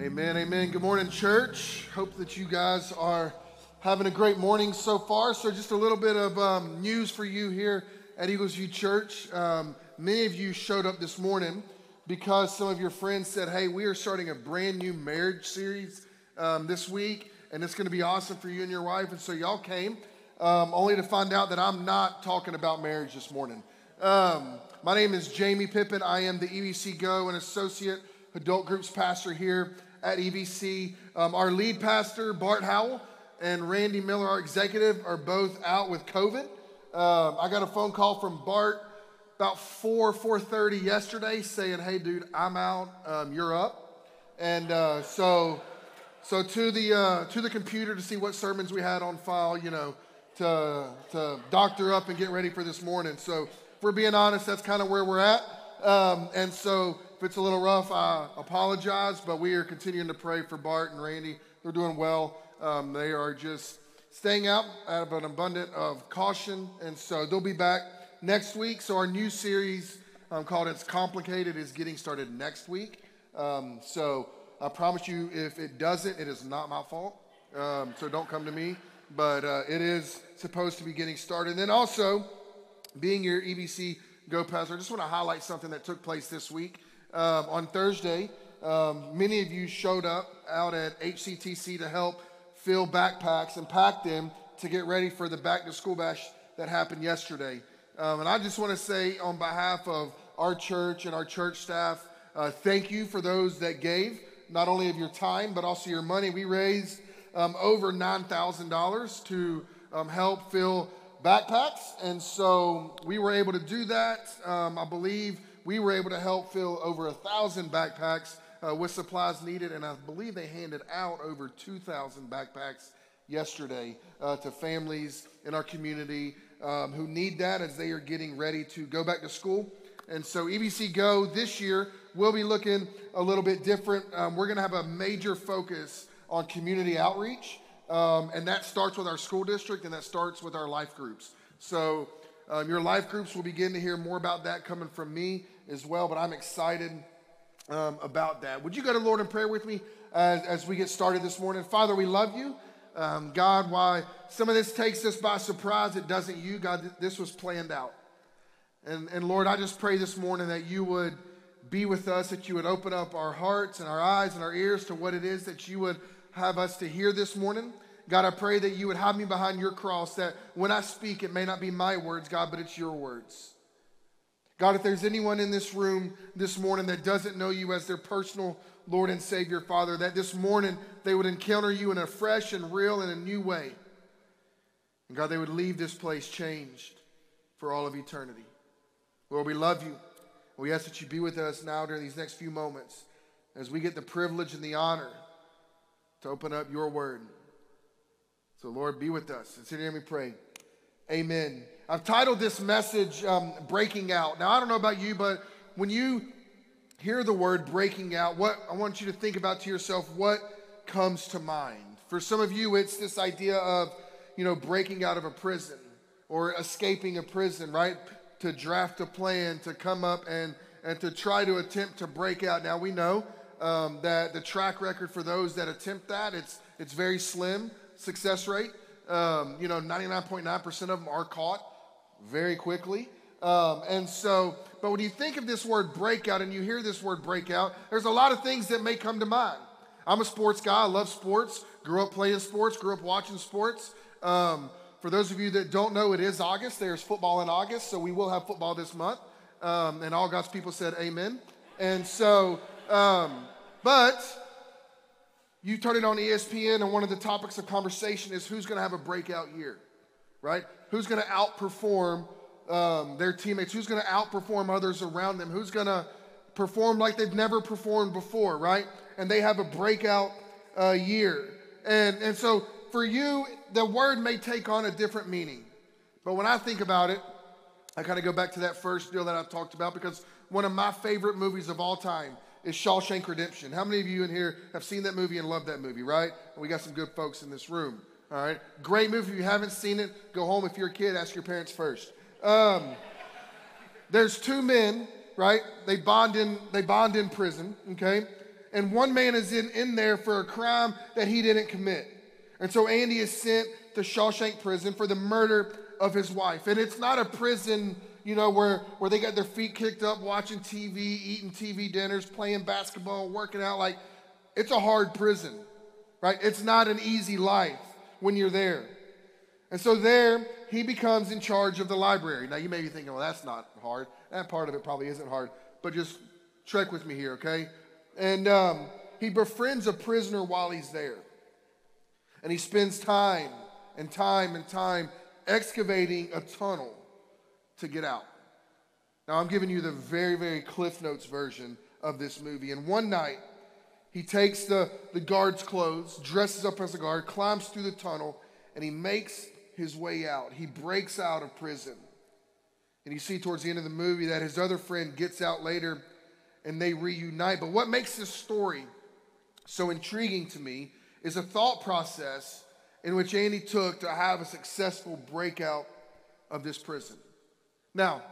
Amen, amen. Good morning, church. Hope that you guys are having a great morning so far. So, just a little bit of um, news for you here at Eagles View Church. Um, many of you showed up this morning because some of your friends said, Hey, we are starting a brand new marriage series um, this week, and it's going to be awesome for you and your wife. And so, y'all came um, only to find out that I'm not talking about marriage this morning. Um, my name is Jamie Pippin. I am the EVC Go and associate adult groups pastor here at EVC. Um, our lead pastor, Bart Howell, and Randy Miller, our executive, are both out with COVID. Um, I got a phone call from Bart about 4, 4.30 yesterday saying, hey, dude, I'm out, um, you're up. And uh, so, so to the, uh, to the computer to see what sermons we had on file, you know, to, to doctor up and get ready for this morning. So if we're being honest, that's kind of where we're at. Um, and so if it's a little rough, I apologize, but we are continuing to pray for Bart and Randy. They're doing well. Um, they are just staying out out of an abundance of caution, and so they'll be back next week. So our new series um, called "It's Complicated" is getting started next week. Um, so I promise you, if it doesn't, it is not my fault. Um, so don't come to me, but uh, it is supposed to be getting started. And then also, being your EVC Go Pastor, I just want to highlight something that took place this week um, on Thursday, um, many of you showed up out at HCTC to help fill backpacks and pack them to get ready for the back to school bash that happened yesterday. Um, and I just want to say, on behalf of our church and our church staff, uh, thank you for those that gave, not only of your time, but also your money. We raised um, over $9,000 to um, help fill backpacks. And so we were able to do that. Um, I believe we were able to help fill over a thousand backpacks uh, with supplies needed, and I believe they handed out over 2,000 backpacks yesterday uh, to families in our community um, who need that as they are getting ready to go back to school. And so, EVC Go this year will be looking a little bit different. Um, we're going to have a major focus on community outreach, um, and that starts with our school district and that starts with our life groups. So, um, your life groups will begin to hear more about that coming from me as well, but I'm excited um, about that. Would you go to Lord in prayer with me as, as we get started this morning? Father, we love you. Um, God, why some of this takes us by surprise, it doesn't you. God, this was planned out. And, and Lord, I just pray this morning that you would be with us, that you would open up our hearts and our eyes and our ears to what it is that you would have us to hear this morning. God, I pray that you would hide me behind your cross, that when I speak, it may not be my words, God, but it's your words. God, if there's anyone in this room this morning that doesn't know you as their personal Lord and Savior, Father, that this morning they would encounter you in a fresh and real and a new way. And God, they would leave this place changed for all of eternity. Lord, we love you. We ask that you be with us now during these next few moments as we get the privilege and the honor to open up your word. So, Lord, be with us. It's in your name we pray. Amen. I've titled this message um, Breaking Out. Now, I don't know about you, but when you hear the word breaking out, what I want you to think about to yourself, what comes to mind? For some of you, it's this idea of, you know, breaking out of a prison or escaping a prison, right? To draft a plan, to come up and, and to try to attempt to break out. Now, we know um, that the track record for those that attempt that, it's, it's very slim success rate. Um, you know, 99.9% of them are caught very quickly. Um, and so, but when you think of this word breakout and you hear this word breakout, there's a lot of things that may come to mind. I'm a sports guy. I love sports. Grew up playing sports. Grew up watching sports. Um, for those of you that don't know, it is August. There's football in August, so we will have football this month. Um, and all God's people said amen. And so, um, but you turn it on ESPN, and one of the topics of conversation is who's going to have a breakout year, right? Who's going to outperform um, their teammates? Who's going to outperform others around them? Who's going to perform like they've never performed before, right? And they have a breakout uh, year. And, and so for you, the word may take on a different meaning. But when I think about it, I kind of go back to that first deal that I've talked about because one of my favorite movies of all time is Shawshank Redemption. How many of you in here have seen that movie and loved that movie, right? We got some good folks in this room. All right, great movie. If you haven't seen it, go home. If you're a kid, ask your parents first. Um, there's two men, right? They bond in they bond in prison, okay? and one man is in, in there for a crime that he didn't commit. And so Andy is sent to Shawshank prison for the murder of his wife. And it's not a prison, you know, where, where they got their feet kicked up watching TV, eating TV dinners, playing basketball, working out. Like, it's a hard prison, right? It's not an easy life when you're there. And so there, he becomes in charge of the library. Now, you may be thinking, well, that's not hard. That part of it probably isn't hard. But just trek with me here, okay? And um, he befriends a prisoner while he's there. And he spends time and time and time excavating a tunnel to get out. Now, I'm giving you the very, very Cliff Notes version of this movie. And one night, he takes the, the guard's clothes, dresses up as a guard, climbs through the tunnel, and he makes his way out. He breaks out of prison. And you see towards the end of the movie that his other friend gets out later and they reunite. But what makes this story so intriguing to me is a thought process in which Andy took to have a successful breakout of this prison. Now,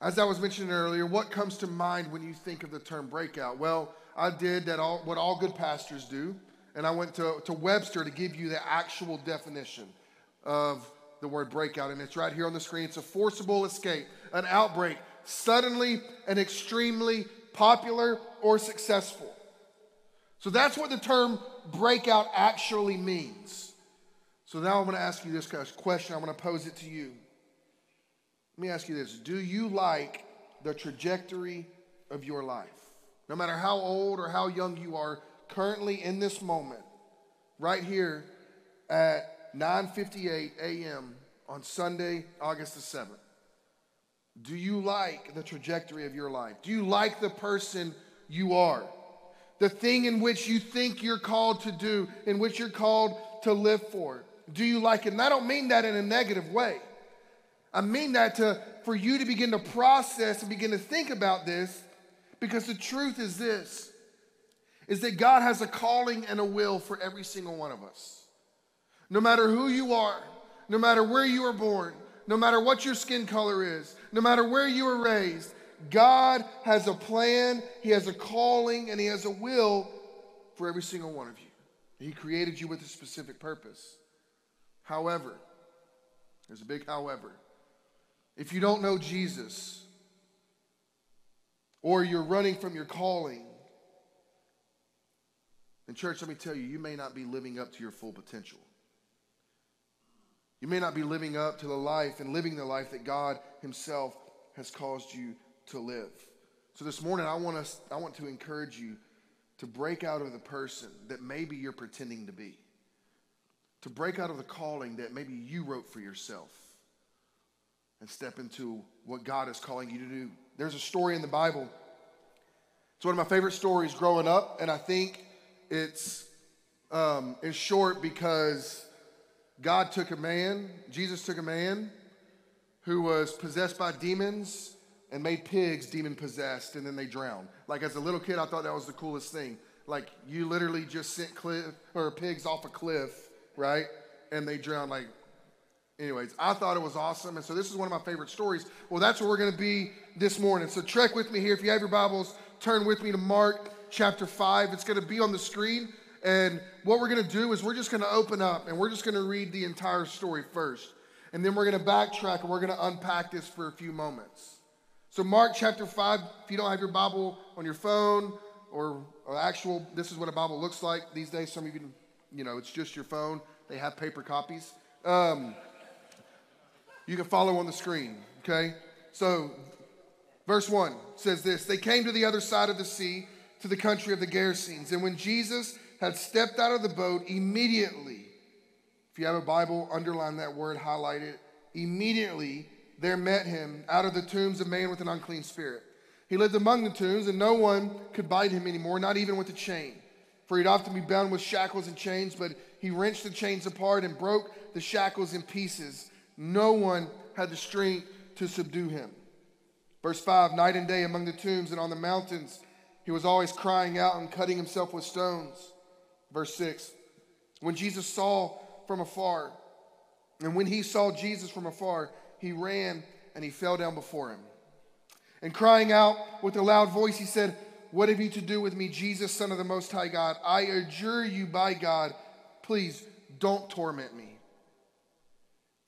as I was mentioning earlier, what comes to mind when you think of the term breakout? Well, I did that all, what all good pastors do, and I went to, to Webster to give you the actual definition of the word breakout, and it's right here on the screen. It's a forcible escape, an outbreak, suddenly and extremely popular or successful. So that's what the term breakout actually means. So now I'm going to ask you this question. I'm going to pose it to you. Let me ask you this Do you like the trajectory of your life? No matter how old or how young you are, currently in this moment, right here at 9:58 a.m. on Sunday, August the 7th. Do you like the trajectory of your life? Do you like the person you are? The thing in which you think you're called to do, in which you're called to live for. Do you like it? And I don't mean that in a negative way. I mean that to, for you to begin to process and begin to think about this because the truth is this is that God has a calling and a will for every single one of us. No matter who you are, no matter where you were born, no matter what your skin color is, no matter where you were raised, God has a plan, He has a calling, and He has a will for every single one of you. He created you with a specific purpose. However, there's a big however. If you don't know Jesus, or you're running from your calling, then, church, let me tell you, you may not be living up to your full potential. You may not be living up to the life and living the life that God Himself has caused you to live. So this morning, I want, us, I want to encourage you to break out of the person that maybe you're pretending to be, to break out of the calling that maybe you wrote for yourself, and step into what God is calling you to do. There's a story in the Bible. It's one of my favorite stories growing up, and I think it's, um, it's short because God took a man, Jesus took a man who was possessed by demons and made pigs demon possessed and then they drowned. Like as a little kid, I thought that was the coolest thing. Like you literally just sent cliff or pigs off a cliff, right? And they drowned. Like, anyways, I thought it was awesome. And so this is one of my favorite stories. Well, that's where we're going to be this morning. So trek with me here. If you have your Bibles, turn with me to Mark chapter 5. It's going to be on the screen. And what we're going to do is we're just going to open up and we're just going to read the entire story first. And then we're going to backtrack and we're going to unpack this for a few moments. So, Mark chapter 5, if you don't have your Bible on your phone or, or actual, this is what a Bible looks like these days. Some of you, you know, it's just your phone. They have paper copies. Um, you can follow on the screen, okay? So, verse 1 says this They came to the other side of the sea, to the country of the Gerasenes. And when Jesus had stepped out of the boat immediately. If you have a Bible, underline that word, highlight it. Immediately there met him out of the tombs a man with an unclean spirit. He lived among the tombs, and no one could bind him anymore, not even with a chain. For he'd often be bound with shackles and chains, but he wrenched the chains apart and broke the shackles in pieces. No one had the strength to subdue him. Verse 5 Night and day among the tombs and on the mountains, he was always crying out and cutting himself with stones. Verse 6 When Jesus saw from afar, and when he saw Jesus from afar, he ran and he fell down before him. And crying out with a loud voice, he said, What have you to do with me, Jesus, Son of the Most High God? I adjure you by God, please don't torment me.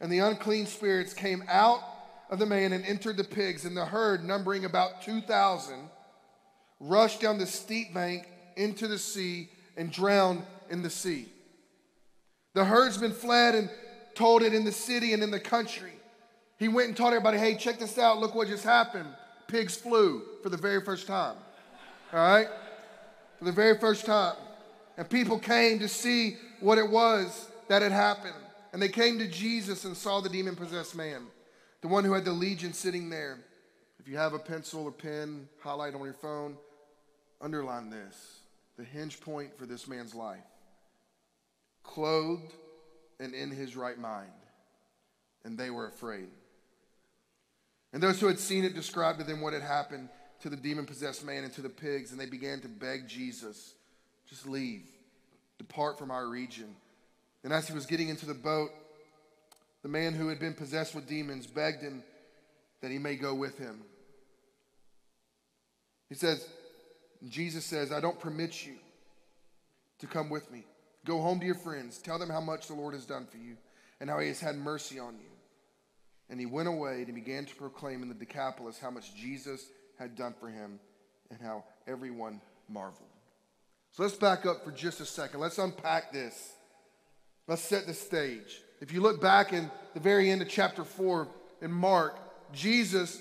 And the unclean spirits came out of the man and entered the pigs, and the herd, numbering about 2,000, rushed down the steep bank into the sea and drowned in the sea. The herdsman fled and told it in the city and in the country. He went and told everybody, hey, check this out. Look what just happened. Pigs flew for the very first time. All right? For the very first time. And people came to see what it was that had happened. And they came to Jesus and saw the demon possessed man, the one who had the legion sitting there. If you have a pencil or pen, highlight on your phone, underline this the hinge point for this man's life. Clothed and in his right mind. And they were afraid. And those who had seen it described to them what had happened to the demon possessed man and to the pigs, and they began to beg Jesus, just leave, depart from our region. And as he was getting into the boat, the man who had been possessed with demons begged him that he may go with him. He says, Jesus says, I don't permit you to come with me. Go home to your friends. Tell them how much the Lord has done for you and how he has had mercy on you. And he went away and began to proclaim in the Decapolis how much Jesus had done for him and how everyone marveled. So let's back up for just a second. Let's unpack this. Let's set the stage. If you look back in the very end of chapter 4 in Mark, Jesus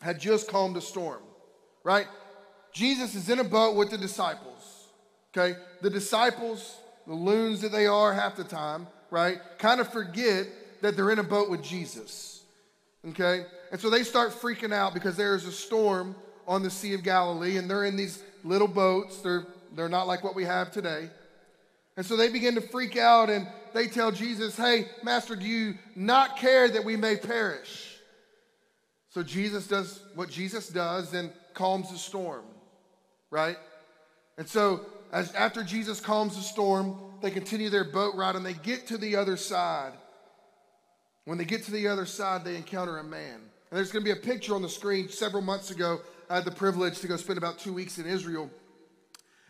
had just calmed a storm, right? Jesus is in a boat with the disciples, okay? The disciples, the loons that they are half the time, right, kind of forget that they're in a boat with Jesus, okay? And so they start freaking out because there is a storm on the Sea of Galilee and they're in these little boats. They're, they're not like what we have today. And so they begin to freak out and they tell Jesus, Hey, Master, do you not care that we may perish? So Jesus does what Jesus does and calms the storm, right? And so as after Jesus calms the storm, they continue their boat ride and they get to the other side. When they get to the other side, they encounter a man. And there's going to be a picture on the screen. Several months ago, I had the privilege to go spend about two weeks in Israel.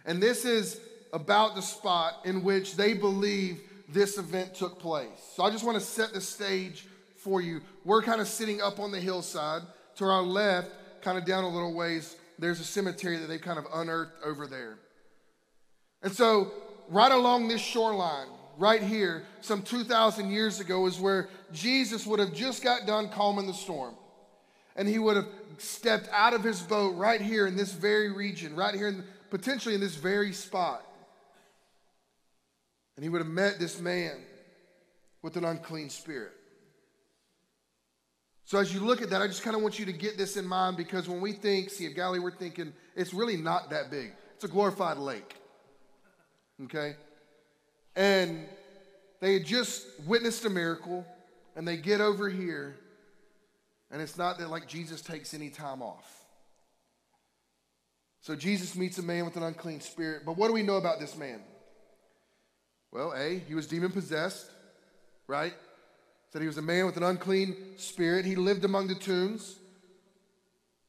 And this is about the spot in which they believe this event took place. So I just want to set the stage for you. We're kind of sitting up on the hillside. To our left, kind of down a little ways, there's a cemetery that they've kind of unearthed over there. And so, right along this shoreline, right here, some 2,000 years ago, is where Jesus would have just got done calming the storm. And he would have stepped out of his boat right here in this very region, right here, in, potentially in this very spot. And he would have met this man with an unclean spirit. So, as you look at that, I just kind of want you to get this in mind because when we think Sea of Galilee, we're thinking it's really not that big. It's a glorified lake. Okay? And they had just witnessed a miracle, and they get over here, and it's not that like Jesus takes any time off. So Jesus meets a man with an unclean spirit. But what do we know about this man? Well, A, he was demon possessed, right? Said he was a man with an unclean spirit. He lived among the tombs.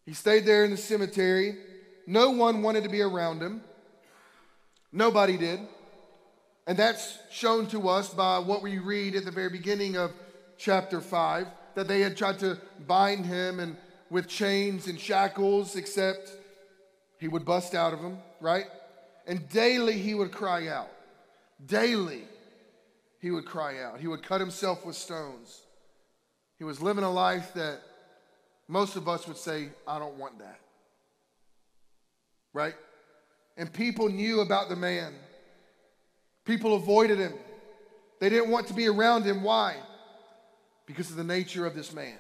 He stayed there in the cemetery. No one wanted to be around him. Nobody did. And that's shown to us by what we read at the very beginning of chapter 5 that they had tried to bind him and with chains and shackles, except he would bust out of them, right? And daily he would cry out. Daily, he would cry out. He would cut himself with stones. He was living a life that most of us would say, I don't want that. Right? And people knew about the man. People avoided him. They didn't want to be around him. Why? Because of the nature of this man.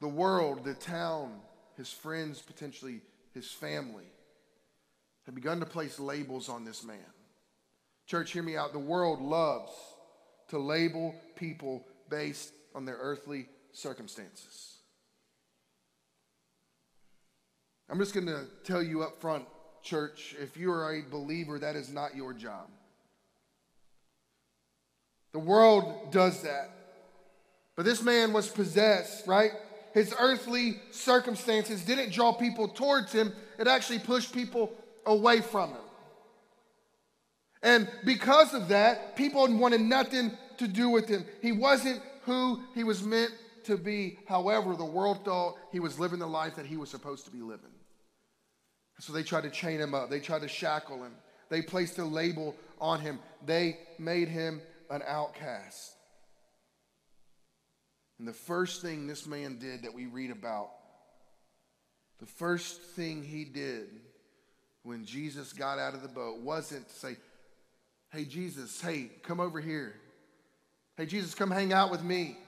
The world, the town, his friends, potentially his family, had begun to place labels on this man. Church, hear me out. The world loves to label people based on their earthly circumstances. I'm just going to tell you up front, church, if you are a believer, that is not your job. The world does that. But this man was possessed, right? His earthly circumstances didn't draw people towards him, it actually pushed people away from him. And because of that, people wanted nothing to do with him. He wasn't who he was meant to be. However, the world thought he was living the life that he was supposed to be living. So they tried to chain him up, they tried to shackle him, they placed a label on him, they made him an outcast. And the first thing this man did that we read about, the first thing he did when Jesus got out of the boat wasn't to say, Hey, Jesus, hey, come over here. Hey, Jesus, come hang out with me.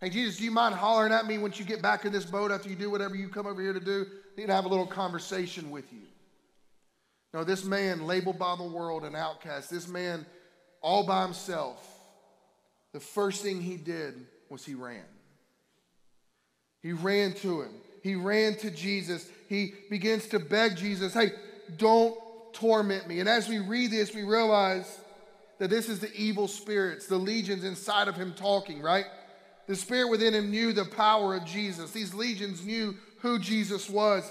Hey, Jesus, do you mind hollering at me once you get back in this boat after you do whatever you come over here to do? I need to have a little conversation with you. No, this man, labeled by the world an outcast, this man all by himself, the first thing he did was he ran. He ran to him. He ran to Jesus. He begins to beg Jesus, hey, don't torment me. And as we read this, we realize that this is the evil spirits, the legions inside of him talking, right? The spirit within him knew the power of Jesus. These legions knew who Jesus was.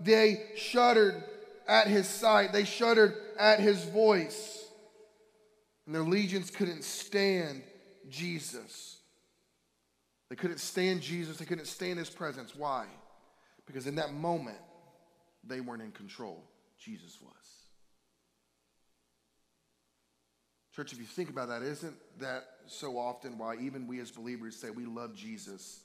They shuddered at his sight, they shuddered at his voice. And their legions couldn't stand Jesus. They couldn't stand Jesus. They couldn't stand his presence. Why? Because in that moment, they weren't in control. Jesus was. Church, if you think about that, isn't that so often why even we as believers say we love Jesus,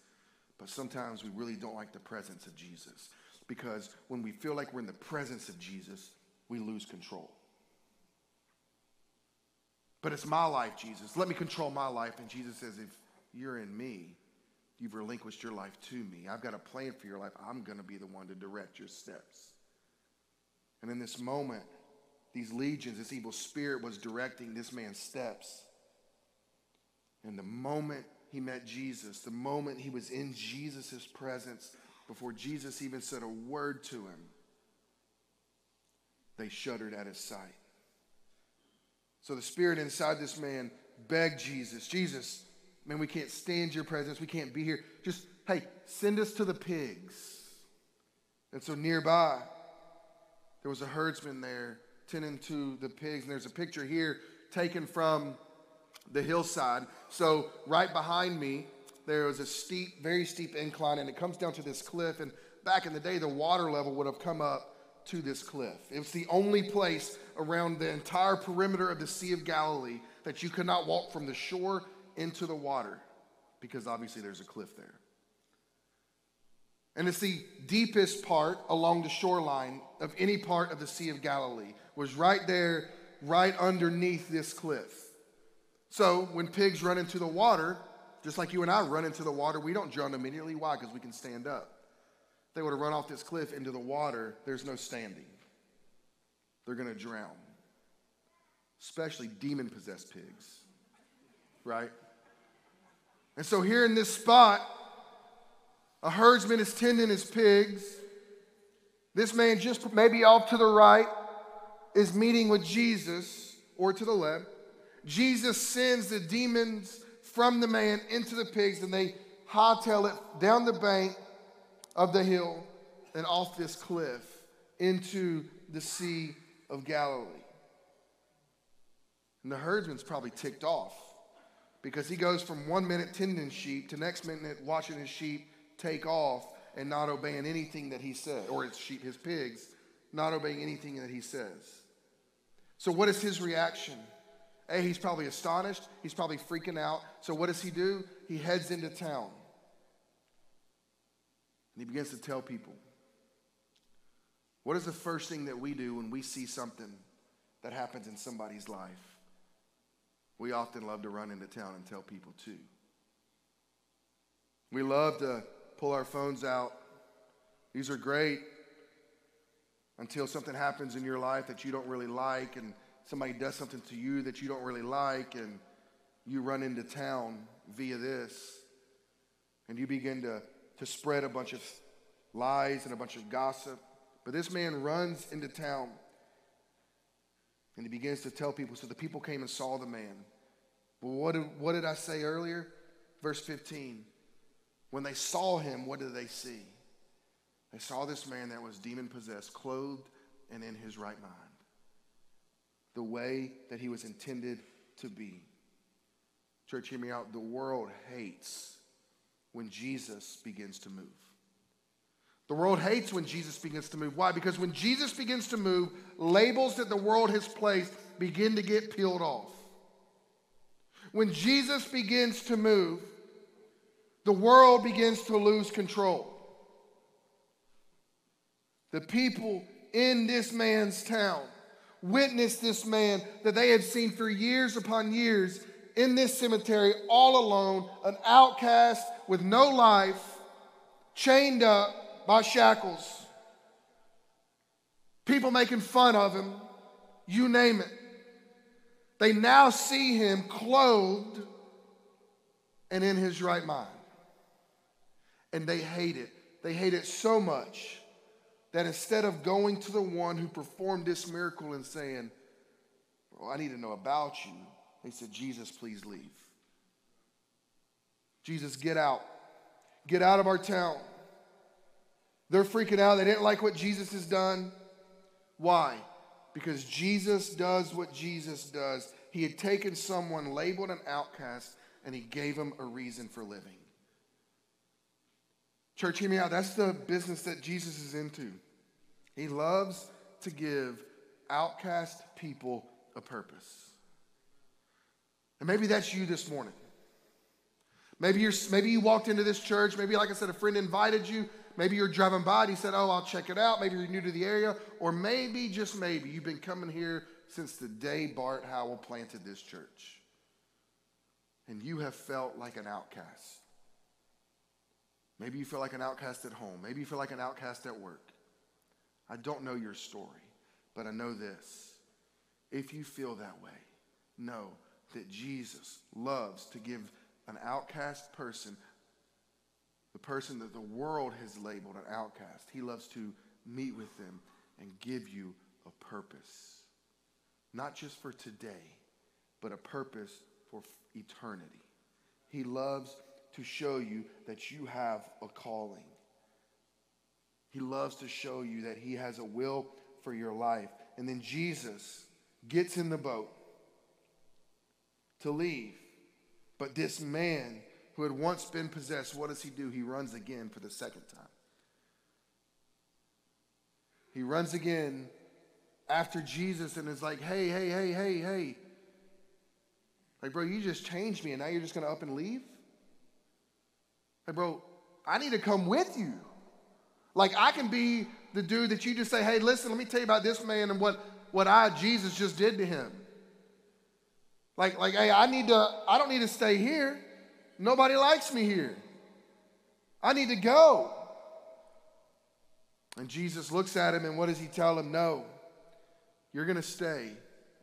but sometimes we really don't like the presence of Jesus? Because when we feel like we're in the presence of Jesus, we lose control. But it's my life, Jesus. Let me control my life. And Jesus says, if you're in me, you've relinquished your life to me. I've got a plan for your life. I'm going to be the one to direct your steps. And in this moment, these legions, this evil spirit was directing this man's steps. And the moment he met Jesus, the moment he was in Jesus' presence, before Jesus even said a word to him, they shuddered at his sight. So the spirit inside this man begged Jesus, Jesus, man, we can't stand your presence. We can't be here. Just, hey, send us to the pigs. And so nearby, there was a herdsman there tending to the pigs. And there's a picture here taken from the hillside. So right behind me, there was a steep, very steep incline, and it comes down to this cliff. And back in the day, the water level would have come up to this cliff. It was the only place around the entire perimeter of the Sea of Galilee that you could not walk from the shore into the water because obviously there's a cliff there. And it's the deepest part along the shoreline of any part of the Sea of Galilee, was right there, right underneath this cliff. So when pigs run into the water, just like you and I run into the water, we don't drown immediately. Why? Because we can stand up. If they were to run off this cliff into the water, there's no standing. They're going to drown. Especially demon possessed pigs, right? And so here in this spot, a herdsman is tending his pigs. This man, just maybe off to the right, is meeting with Jesus, or to the left. Jesus sends the demons from the man into the pigs, and they hightail it down the bank of the hill and off this cliff into the Sea of Galilee. And the herdsman's probably ticked off because he goes from one minute tending sheep to next minute watching his sheep take off and not obeying anything that he said, or his sheep, his pigs, not obeying anything that he says. So, what is his reaction? A, he's probably astonished. He's probably freaking out. So, what does he do? He heads into town. And he begins to tell people. What is the first thing that we do when we see something that happens in somebody's life? We often love to run into town and tell people too. We love to pull our phones out. These are great. until something happens in your life that you don't really like and somebody does something to you that you don't really like and you run into town via this and you begin to, to spread a bunch of lies and a bunch of gossip. But this man runs into town and he begins to tell people. So the people came and saw the man. But what did, what did I say earlier? Verse 15. When they saw him, what did they see? They saw this man that was demon possessed, clothed and in his right mind. The way that he was intended to be. Church, hear me out. The world hates when Jesus begins to move. The world hates when Jesus begins to move. Why? Because when Jesus begins to move, labels that the world has placed begin to get peeled off. When Jesus begins to move, the world begins to lose control. The people in this man's town witnessed this man that they had seen for years upon years in this cemetery, all alone, an outcast with no life, chained up by shackles. People making fun of him, you name it. They now see him clothed and in his right mind. And they hate it. They hate it so much that instead of going to the one who performed this miracle and saying, Well, I need to know about you, they said, Jesus, please leave. Jesus, get out. Get out of our town. They're freaking out. They didn't like what Jesus has done. Why? Because Jesus does what Jesus does. He had taken someone labeled an outcast and he gave him a reason for living. Church, hear me out. That's the business that Jesus is into. He loves to give outcast people a purpose. And maybe that's you this morning. Maybe, you're, maybe you walked into this church. Maybe, like I said, a friend invited you. Maybe you're driving by and he said, Oh, I'll check it out. Maybe you're new to the area. Or maybe, just maybe, you've been coming here since the day Bart Howell planted this church. And you have felt like an outcast. Maybe you feel like an outcast at home. Maybe you feel like an outcast at work. I don't know your story, but I know this. If you feel that way, know that Jesus loves to give an outcast person, the person that the world has labeled an outcast, he loves to meet with them and give you a purpose. Not just for today, but a purpose for eternity. He loves to show you that you have a calling. He loves to show you that He has a will for your life. And then Jesus gets in the boat to leave. But this man who had once been possessed, what does he do? He runs again for the second time. He runs again after Jesus and is like, hey, hey, hey, hey, hey. Like, bro, you just changed me and now you're just going to up and leave? Like, bro, I need to come with you. Like, I can be the dude that you just say, hey, listen, let me tell you about this man and what, what I, Jesus, just did to him. Like, like, hey, I need to, I don't need to stay here. Nobody likes me here. I need to go. And Jesus looks at him, and what does he tell him? No, you're going to stay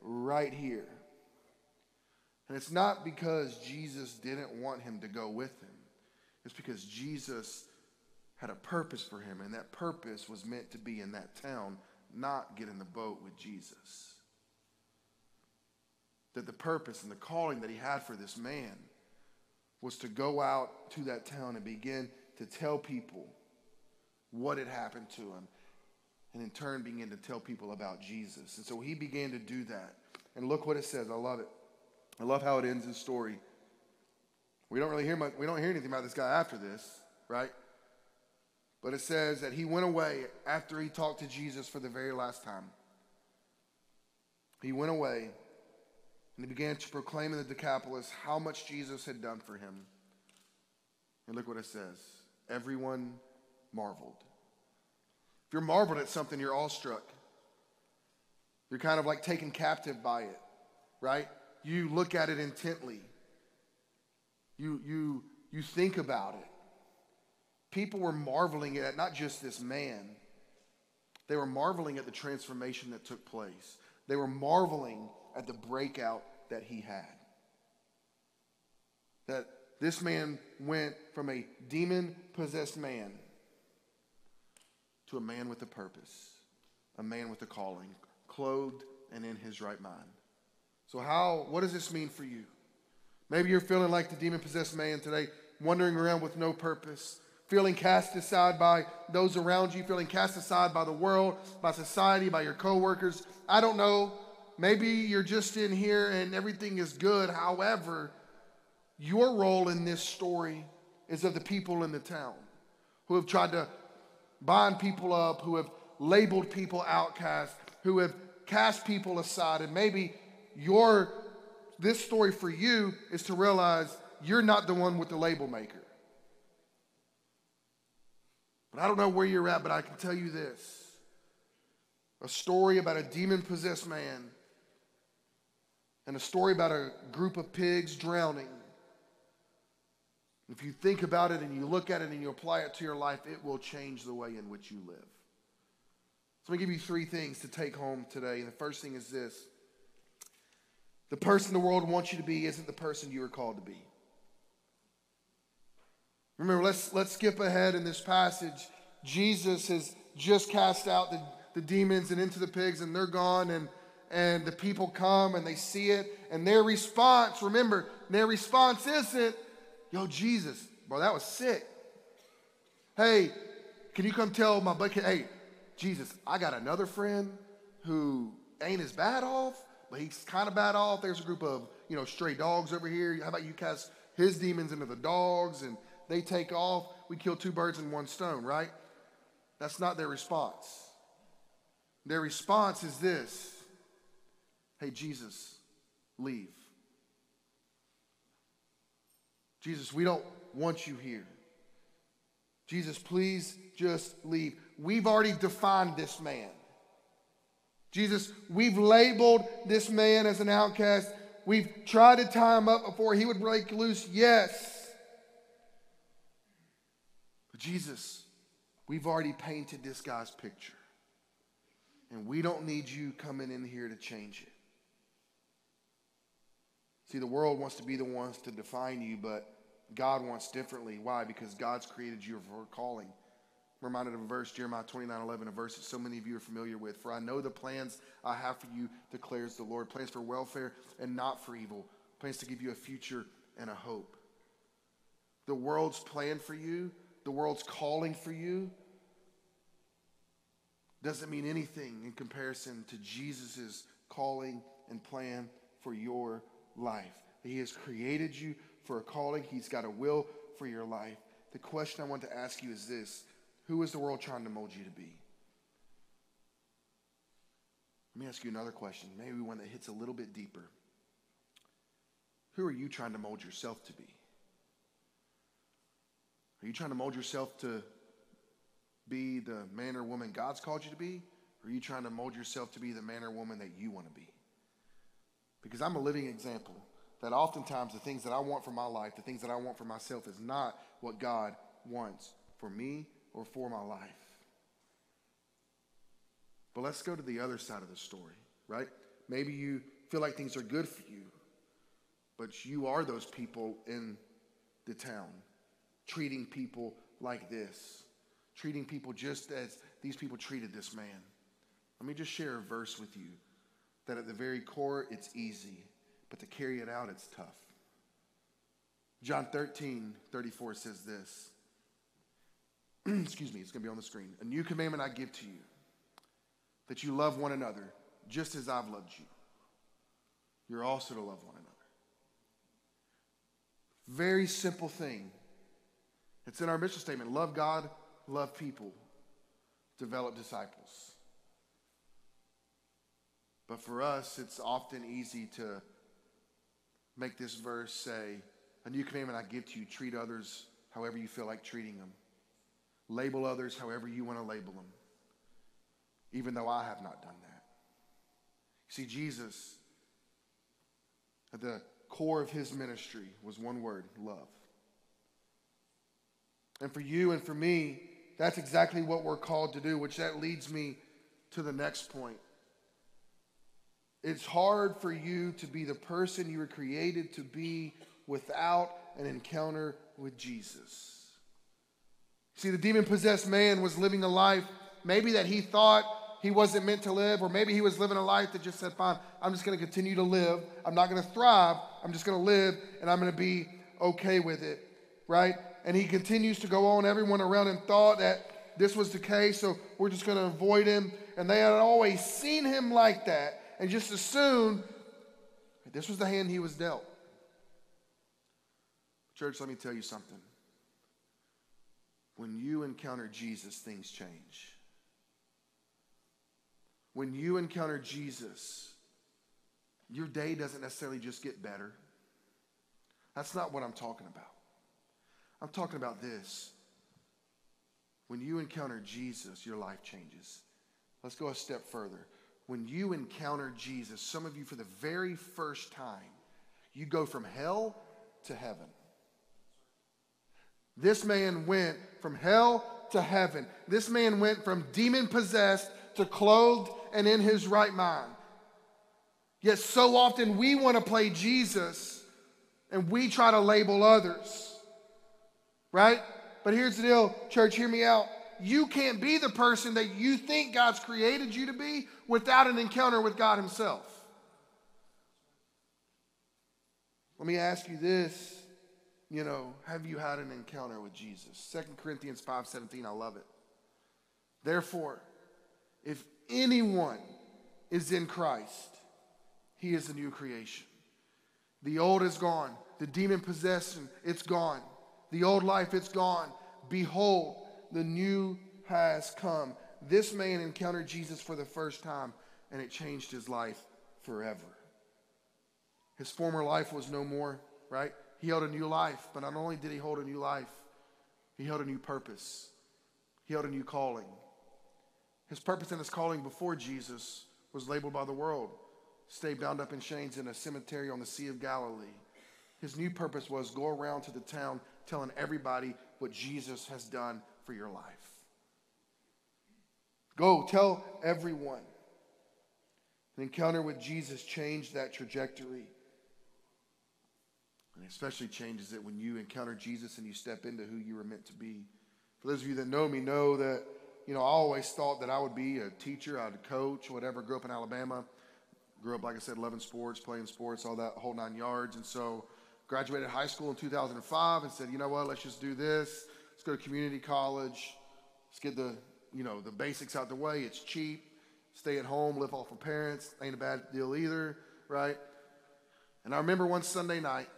right here. And it's not because Jesus didn't want him to go with him, it's because Jesus had a purpose for him, and that purpose was meant to be in that town, not get in the boat with Jesus that the purpose and the calling that he had for this man was to go out to that town and begin to tell people what had happened to him and in turn begin to tell people about Jesus. And so he began to do that. And look what it says. I love it. I love how it ends his story. We don't really hear much, we don't hear anything about this guy after this, right? But it says that he went away after he talked to Jesus for the very last time. He went away and he began to proclaim in the Decapolis how much Jesus had done for him. And look what it says everyone marveled. If you're marveled at something, you're awestruck. You're kind of like taken captive by it, right? You look at it intently. You, you, you think about it. People were marveling at not just this man, They were marveling at the transformation that took place. They were marveling at the breakout that he had. That this man went from a demon possessed man to a man with a purpose, a man with a calling, clothed and in his right mind. So, how, what does this mean for you? Maybe you're feeling like the demon possessed man today, wandering around with no purpose, feeling cast aside by those around you, feeling cast aside by the world, by society, by your coworkers. I don't know. Maybe you're just in here and everything is good. However, your role in this story is of the people in the town who have tried to bind people up, who have labeled people outcasts, who have cast people aside. And maybe your this story for you is to realize you're not the one with the label maker. But I don't know where you're at, but I can tell you this a story about a demon possessed man and a story about a group of pigs drowning. If you think about it and you look at it and you apply it to your life, it will change the way in which you live. So let me give you three things to take home today. And the first thing is this the person the world wants you to be isn't the person you are called to be. Remember, let's, let's skip ahead in this passage. Jesus has just cast out the, the demons and into the pigs, and they're gone. And, and the people come and they see it. And their response, remember, their response isn't, Yo, Jesus, bro, that was sick. Hey, can you come tell my buddy, hey, Jesus, I got another friend who ain't as bad off, but he's kind of bad off. There's a group of, you know, stray dogs over here. How about you cast his demons into the dogs and they take off? We kill two birds in one stone, right? That's not their response. Their response is this Hey, Jesus, leave. Jesus, we don't want you here. Jesus, please just leave. We've already defined this man. Jesus, we've labeled this man as an outcast. We've tried to tie him up before he would break loose. Yes. But Jesus, we've already painted this guy's picture. And we don't need you coming in here to change it. See, the world wants to be the ones to define you, but God wants differently. Why? Because God's created you for a calling. I'm reminded of a verse, Jeremiah 29 11, a verse that so many of you are familiar with. For I know the plans I have for you, declares the Lord plans for welfare and not for evil, plans to give you a future and a hope. The world's plan for you, the world's calling for you, doesn't mean anything in comparison to Jesus' calling and plan for your life. He has created you for a calling, He's got a will for your life. The question I want to ask you is this Who is the world trying to mold you to be? Let me ask you another question, maybe one that hits a little bit deeper. Who are you trying to mold yourself to be? Are you trying to mold yourself to be the man or woman God's called you to be? Or are you trying to mold yourself to be the man or woman that you want to be? Because I'm a living example that oftentimes the things that I want for my life, the things that I want for myself, is not what God wants for me or for my life. But let's go to the other side of the story, right? Maybe you feel like things are good for you, but you are those people in the town, treating people like this, treating people just as these people treated this man. Let me just share a verse with you that at the very core, it's easy but to carry it out, it's tough. John 13, 34 says this. Excuse me, it's going to be on the screen. A new commandment I give to you that you love one another just as I've loved you. You're also to love one another. Very simple thing. It's in our mission statement love God, love people, develop disciples. But for us, it's often easy to make this verse say, A new commandment I give to you treat others however you feel like treating them, label others however you want to label them, even though I have not done that. See, Jesus, at the core of his ministry was one word love. And for you and for me, that's exactly what we're called to do, which that leads me to the next point. It's hard for you to be the person you were created to be without an encounter with Jesus. See, the demon possessed man was living a life maybe that he thought he wasn't meant to live, or maybe he was living a life that just said, Fine, I'm just going to continue to live. I'm not going to thrive. I'm just going to live, and I'm going to be okay with it, right? And he continues to go on. Everyone around him thought that this was the case, so we're just going to avoid him. And they had always seen him like that and just assumed this was the hand he was dealt. Church, let me tell you something. When you encounter Jesus, things change. When you encounter Jesus, your day doesn't necessarily just get better. That's not what I'm talking about. I'm talking about this. When you encounter Jesus, your life changes. Let's go a step further. When you encounter Jesus, some of you for the very first time, you go from hell to heaven. This man went from hell to heaven. This man went from demon possessed to clothed and in his right mind. Yet so often we want to play Jesus and we try to label others. Right? But here's the deal, church, hear me out. You can't be the person that you think God's created you to be without an encounter with God Himself. Let me ask you this you know, have you had an encounter with Jesus? Second Corinthians 5:17, I love it. Therefore, if anyone is in Christ, he is a new creation. The old is gone. The demon possession, it's gone. The old life, it's gone. Behold, the new has come. This man encountered Jesus for the first time, and it changed his life forever. His former life was no more, right? He held a new life, but not only did he hold a new life, he held a new purpose. He held a new calling. His purpose and his calling before Jesus was labeled by the world. Stay bound up in chains in a cemetery on the Sea of Galilee. His new purpose was go around to the town telling everybody what Jesus has done for your life. Go tell everyone. An encounter with Jesus changed that trajectory. And especially changes it when you encounter Jesus and you step into who you were meant to be. For those of you that know me, know that, you know, I always thought that I would be a teacher, I'd coach, whatever. Grew up in Alabama. Grew up, like I said, loving sports, playing sports, all that whole nine yards. And so graduated high school in 2005 and said, you know what, let's just do this. Go to community college. Let's get the, you know, the basics out the way. It's cheap. Stay at home, live off of parents. Ain't a bad deal either, right? And I remember one Sunday night,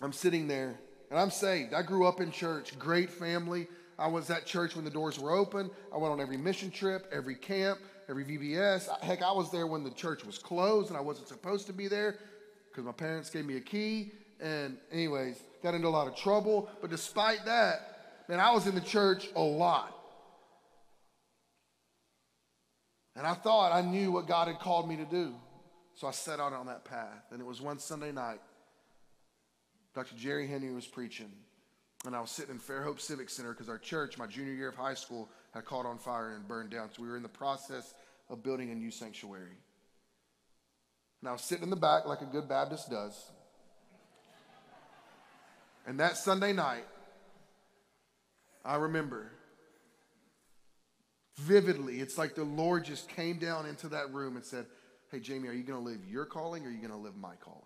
I'm sitting there and I'm saved. I grew up in church, great family. I was at church when the doors were open. I went on every mission trip, every camp, every VBS. Heck, I was there when the church was closed and I wasn't supposed to be there because my parents gave me a key. And, anyways, got into a lot of trouble. But despite that, man, I was in the church a lot. And I thought I knew what God had called me to do. So I set out on that path. And it was one Sunday night. Dr. Jerry Henry was preaching, and I was sitting in Fairhope Civic Center because our church, my junior year of high school, had caught on fire and burned down. So we were in the process of building a new sanctuary. And I was sitting in the back like a good Baptist does. And that Sunday night, I remember vividly, it's like the Lord just came down into that room and said, Hey, Jamie, are you going to live your calling or are you going to live my calling?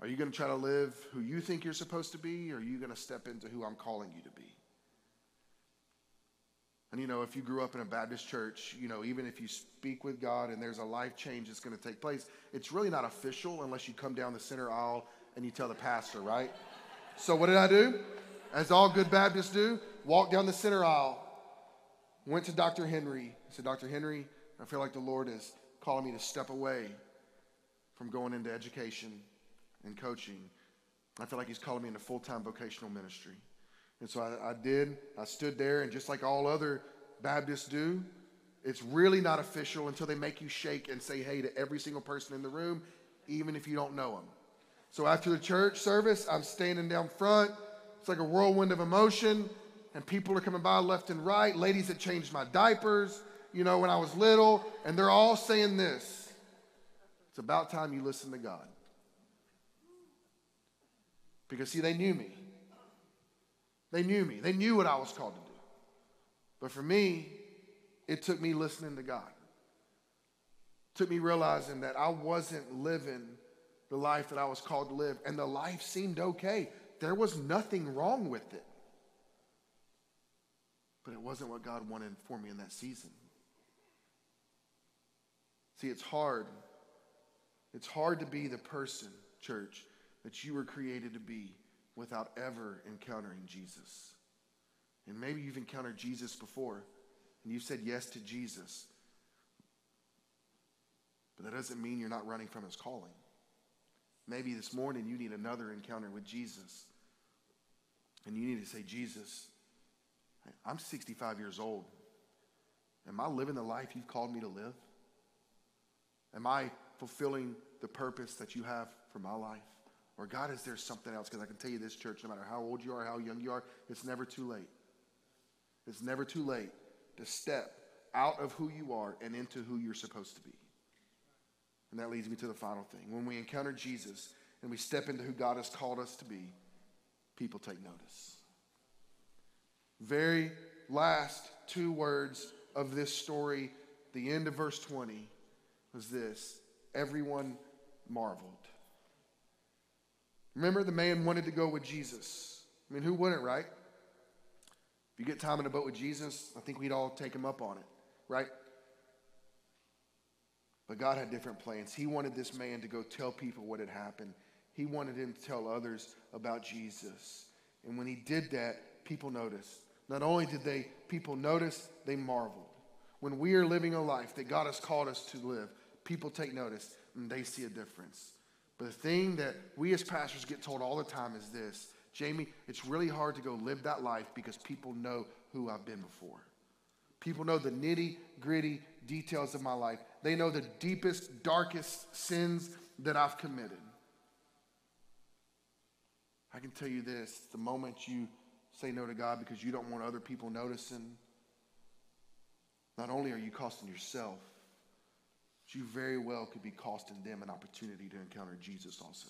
Are you going to try to live who you think you're supposed to be, or are you going to step into who I'm calling you to be? And you know, if you grew up in a Baptist church, you know, even if you speak with God and there's a life change that's going to take place, it's really not official unless you come down the center aisle and you tell the pastor, right? So what did I do? As all good Baptists do, walked down the center aisle. Went to Dr. Henry. Said, Dr. Henry, I feel like the Lord is calling me to step away from going into education and coaching. I feel like he's calling me into full time vocational ministry. And so I, I, did. I stood there, and just like all other Baptists do, it's really not official until they make you shake and say hey to every single person in the room, even if you don't know them. So after the church service, I'm standing down front. It's like a whirlwind of emotion. and people are coming by left and right, ladies that changed my diapers, you know, when I was little, and they're all saying this It's about time you listen to God. Because, see, they knew me. They knew me. They knew what I was called to do. But for me, it took me listening to God. It took me realizing that I wasn't living the life that I was called to live, and the life seemed okay. There was nothing wrong with it. But it wasn't what God wanted for me in that season. See, it's hard. It's hard to be the person, church, that you were created to be without ever encountering Jesus. And maybe you've encountered Jesus before and you've said yes to Jesus. But that doesn't mean you're not running from his calling. Maybe this morning you need another encounter with Jesus. And you need to say, Jesus, I'm 65 years old. Am I living the life you've called me to live? Am I fulfilling the purpose that you have for my life? Or, God, is there something else? Because I can tell you this, church, no matter how old you are, how young you are, it's never too late. It's never too late to step out of who you are and into who you're supposed to be. And that leads me to the final thing. When we encounter Jesus and we step into who God has called us to be, people take notice. Very last two words of this story, the end of verse 20, was this everyone marveled. Remember, the man wanted to go with Jesus. I mean, who wouldn't, right? If you get time in a boat with Jesus, I think we'd all take him up on it, right? But God had different plans. He wanted this man to go tell people what had happened. He wanted him to tell others about Jesus. And when he did that, people noticed. Not only did they people notice, they marveled. When we are living a life that God has called us to live, people take notice and they see a difference. But the thing that we as pastors get told all the time is this Jamie, it's really hard to go live that life because people know who I've been before. People know the nitty gritty details of my life, they know the deepest, darkest sins that I've committed. I can tell you this the moment you say no to God because you don't want other people noticing, not only are you costing yourself, you very well could be costing them an opportunity to encounter Jesus also.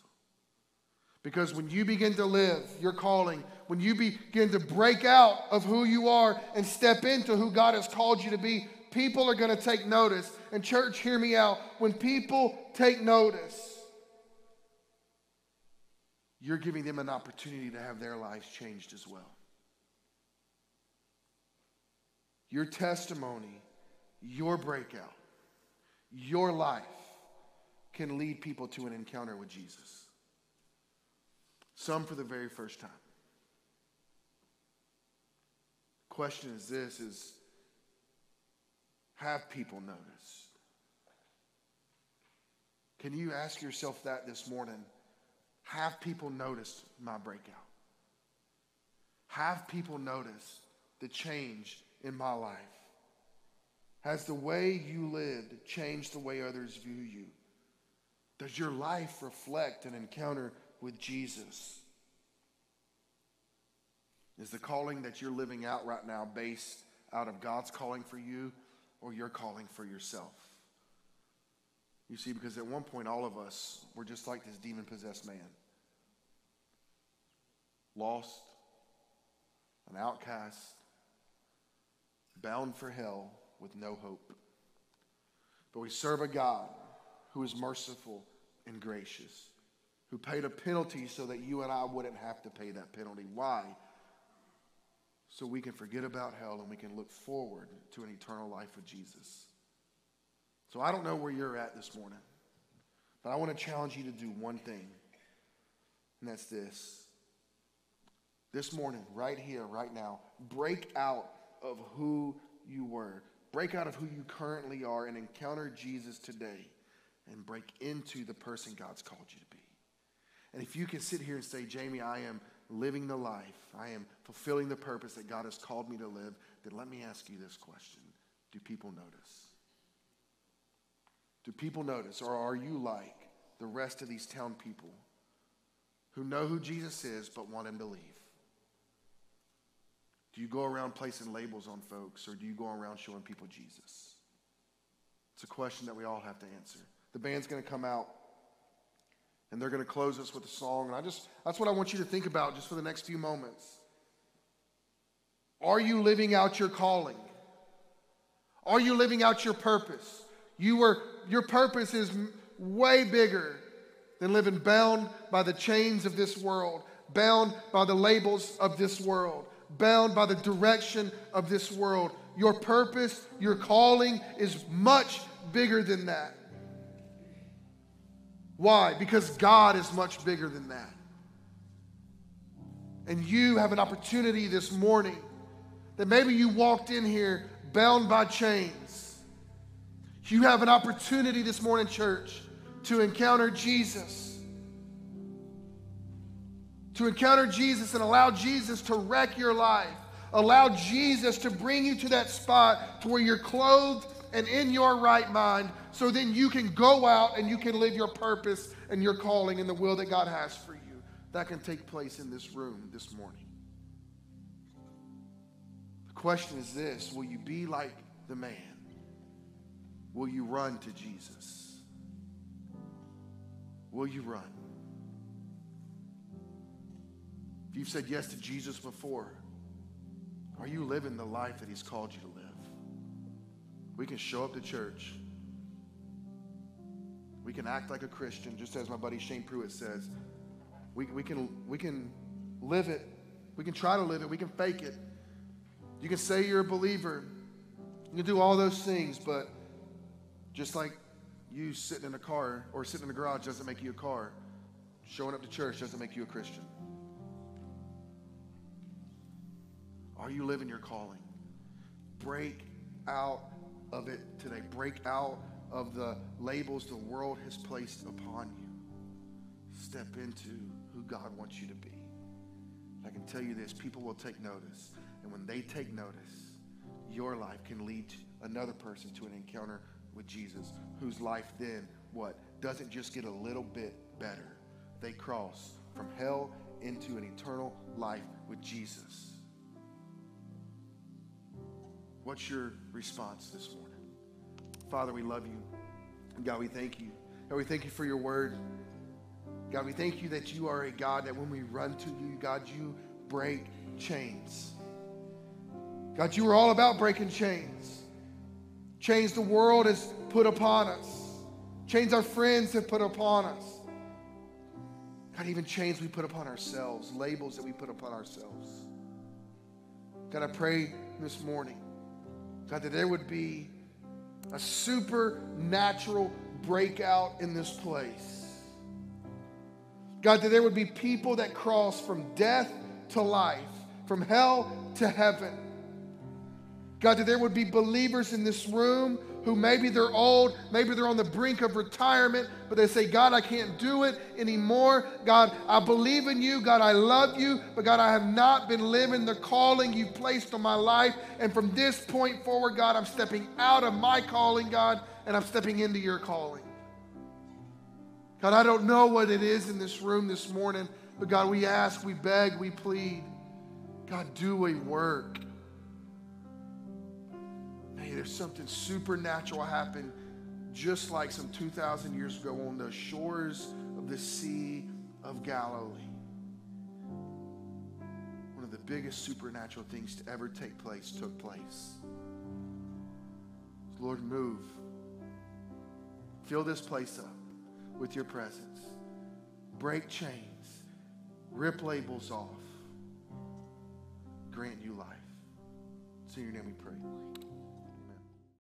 Because when you begin to live your calling, when you begin to break out of who you are and step into who God has called you to be, people are going to take notice. And, church, hear me out. When people take notice, you're giving them an opportunity to have their lives changed as well. Your testimony, your breakout, your life can lead people to an encounter with Jesus. Some for the very first time. Question is this is have people noticed? Can you ask yourself that this morning? Have people notice my breakout? Have people notice the change in my life? Has the way you lived changed the way others view you? Does your life reflect an encounter with Jesus? Is the calling that you're living out right now based out of God's calling for you or your calling for yourself? You see, because at one point, all of us were just like this demon possessed man lost, an outcast, bound for hell with no hope. But we serve a God who is merciful and gracious, who paid a penalty so that you and I wouldn't have to pay that penalty. Why? So we can forget about hell and we can look forward to an eternal life with Jesus. So I don't know where you're at this morning, but I want to challenge you to do one thing, and that's this. This morning, right here, right now, break out of who you were. Break out of who you currently are and encounter Jesus today and break into the person God's called you to be. And if you can sit here and say, Jamie, I am living the life, I am fulfilling the purpose that God has called me to live, then let me ask you this question Do people notice? Do people notice? Or are you like the rest of these town people who know who Jesus is but want him to leave? Do you go around placing labels on folks or do you go around showing people Jesus? It's a question that we all have to answer. The band's going to come out and they're going to close us with a song. And I just, that's what I want you to think about just for the next few moments. Are you living out your calling? Are you living out your purpose? You were, your purpose is way bigger than living bound by the chains of this world, bound by the labels of this world, bound by the direction of this world. Your purpose, your calling is much bigger than that. Why? Because God is much bigger than that. And you have an opportunity this morning that maybe you walked in here bound by chains. You have an opportunity this morning, church, to encounter Jesus. To encounter Jesus and allow Jesus to wreck your life. Allow Jesus to bring you to that spot to where you're clothed and in your right mind so then you can go out and you can live your purpose and your calling in the will that God has for you. That can take place in this room this morning. The question is this Will you be like the man? Will you run to Jesus? Will you run? If you've said yes to Jesus before, are you living the life that He's called you to live? We can show up to church. We can act like a Christian, just as my buddy Shane Pruitt says. We, we, can, we can live it. We can try to live it. We can fake it. You can say you're a believer. You can do all those things, but just like you sitting in a car or sitting in a garage doesn't make you a car, showing up to church doesn't make you a Christian. Are you living your calling? Break out of it today. Break out of the labels the world has placed upon you. Step into who God wants you to be. I can tell you this people will take notice. And when they take notice, your life can lead another person to an encounter with Jesus, whose life then, what? Doesn't just get a little bit better. They cross from hell into an eternal life with Jesus. What's your response this morning? Father, we love you. God, we thank you. God, we thank you for your word. God, we thank you that you are a God that when we run to you, God, you break chains. God, you are all about breaking chains. Chains the world has put upon us. Chains our friends have put upon us. God, even chains we put upon ourselves, labels that we put upon ourselves. God, I pray this morning, God, that there would be a supernatural breakout in this place. God, that there would be people that cross from death to life, from hell to heaven. God, that there would be believers in this room who maybe they're old, maybe they're on the brink of retirement, but they say, God, I can't do it anymore. God, I believe in you. God, I love you, but God, I have not been living the calling you've placed on my life. And from this point forward, God, I'm stepping out of my calling, God, and I'm stepping into your calling. God, I don't know what it is in this room this morning, but God, we ask, we beg, we plead. God, do a work there's something supernatural happened just like some 2,000 years ago on the shores of the Sea of Galilee. One of the biggest supernatural things to ever take place took place. Lord, move. Fill this place up with your presence. Break chains. Rip labels off. Grant you life. It's in your name we pray.